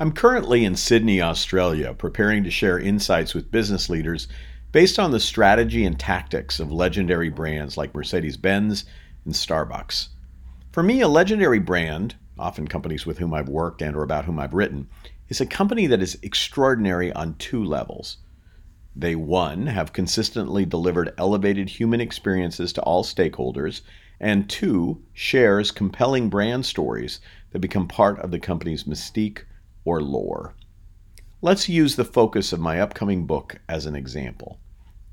I'm currently in Sydney, Australia, preparing to share insights with business leaders based on the strategy and tactics of legendary brands like Mercedes Benz and Starbucks. For me, a legendary brand, often companies with whom I've worked and or about whom I've written, is a company that is extraordinary on two levels. They, one, have consistently delivered elevated human experiences to all stakeholders, and two, shares compelling brand stories that become part of the company's mystique or lore. Let's use the focus of my upcoming book as an example.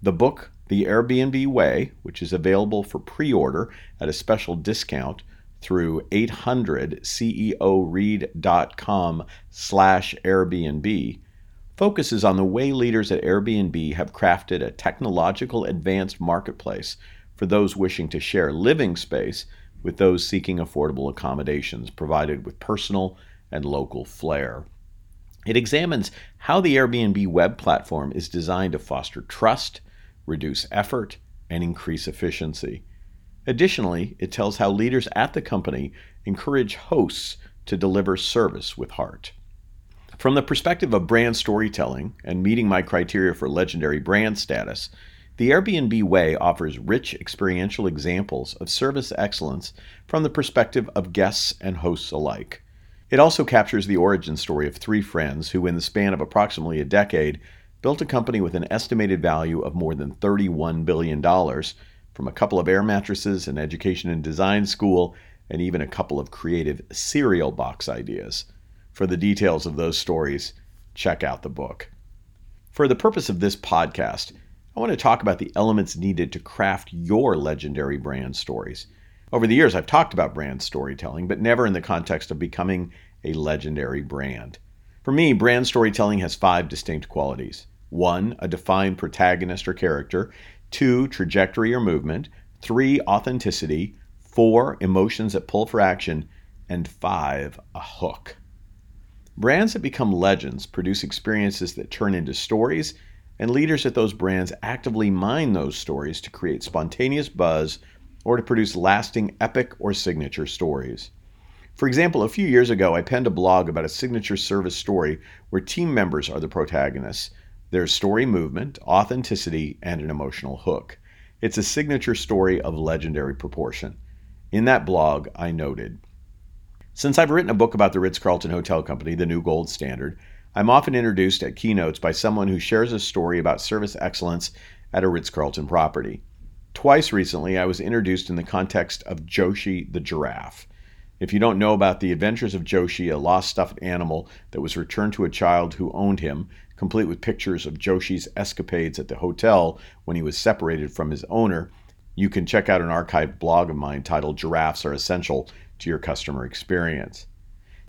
The book, The Airbnb Way, which is available for pre order at a special discount through 800ceoread.com slash Airbnb, focuses on the way leaders at Airbnb have crafted a technological advanced marketplace for those wishing to share living space with those seeking affordable accommodations provided with personal and local flair. It examines how the Airbnb web platform is designed to foster trust, reduce effort, and increase efficiency. Additionally, it tells how leaders at the company encourage hosts to deliver service with heart. From the perspective of brand storytelling and meeting my criteria for legendary brand status, the Airbnb Way offers rich experiential examples of service excellence from the perspective of guests and hosts alike. It also captures the origin story of three friends who, in the span of approximately a decade, built a company with an estimated value of more than $31 billion from a couple of air mattresses, an education and design school, and even a couple of creative cereal box ideas. For the details of those stories, check out the book. For the purpose of this podcast, I want to talk about the elements needed to craft your legendary brand stories. Over the years, I've talked about brand storytelling, but never in the context of becoming a legendary brand. For me, brand storytelling has five distinct qualities. One, a defined protagonist or character, two, trajectory or movement, three, authenticity, four, emotions that pull for action, and five, a hook. Brands that become legends produce experiences that turn into stories, and leaders at those brands actively mine those stories to create spontaneous buzz or to produce lasting epic or signature stories. For example, a few years ago, I penned a blog about a signature service story where team members are the protagonists. There's story movement, authenticity, and an emotional hook. It's a signature story of legendary proportion. In that blog, I noted Since I've written a book about the Ritz Carlton Hotel Company, the new gold standard, I'm often introduced at keynotes by someone who shares a story about service excellence at a Ritz Carlton property. Twice recently, I was introduced in the context of Joshie the giraffe. If you don't know about the adventures of Joshie, a lost stuffed animal that was returned to a child who owned him, complete with pictures of Joshie's escapades at the hotel when he was separated from his owner, you can check out an archived blog of mine titled Giraffes Are Essential to Your Customer Experience.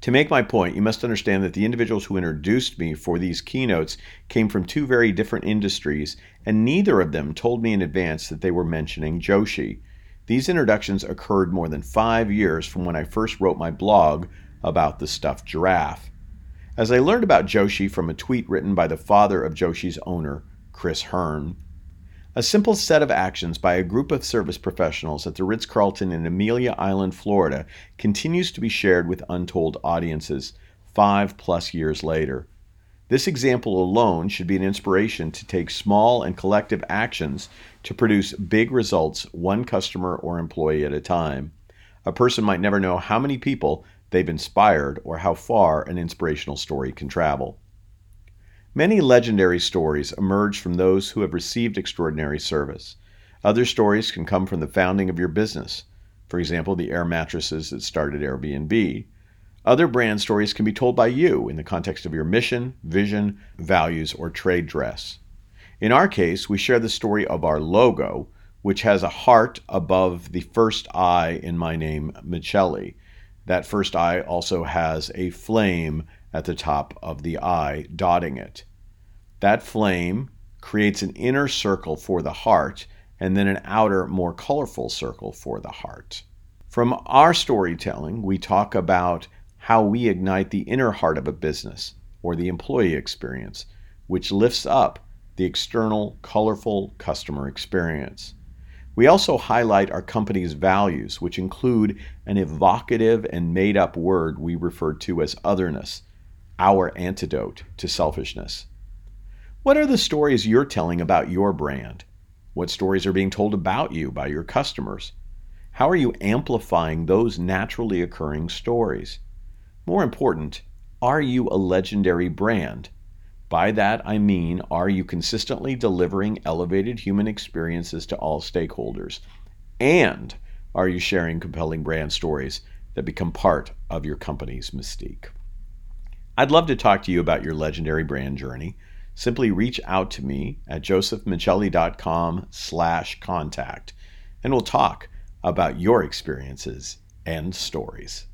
To make my point, you must understand that the individuals who introduced me for these keynotes came from two very different industries, and neither of them told me in advance that they were mentioning Joshie. These introductions occurred more than five years from when I first wrote my blog about the stuffed giraffe. As I learned about Joshie from a tweet written by the father of Joshie's owner, Chris Hurn, a simple set of actions by a group of service professionals at the Ritz Carlton in Amelia Island, Florida, continues to be shared with untold audiences five plus years later. This example alone should be an inspiration to take small and collective actions to produce big results one customer or employee at a time. A person might never know how many people they've inspired or how far an inspirational story can travel. Many legendary stories emerge from those who have received extraordinary service. Other stories can come from the founding of your business, for example, the air mattresses that started Airbnb. Other brand stories can be told by you in the context of your mission, vision, values, or trade dress. In our case, we share the story of our logo, which has a heart above the first I in my name, Michelli. That first eye also has a flame at the top of the eye, dotting it. That flame creates an inner circle for the heart and then an outer, more colorful circle for the heart. From our storytelling, we talk about how we ignite the inner heart of a business or the employee experience, which lifts up the external, colorful customer experience. We also highlight our company's values, which include an evocative and made up word we refer to as otherness, our antidote to selfishness. What are the stories you're telling about your brand? What stories are being told about you by your customers? How are you amplifying those naturally occurring stories? More important, are you a legendary brand? By that, I mean, are you consistently delivering elevated human experiences to all stakeholders? And are you sharing compelling brand stories that become part of your company's mystique? I'd love to talk to you about your legendary brand journey. Simply reach out to me at josephmichelli.com slash contact, and we'll talk about your experiences and stories.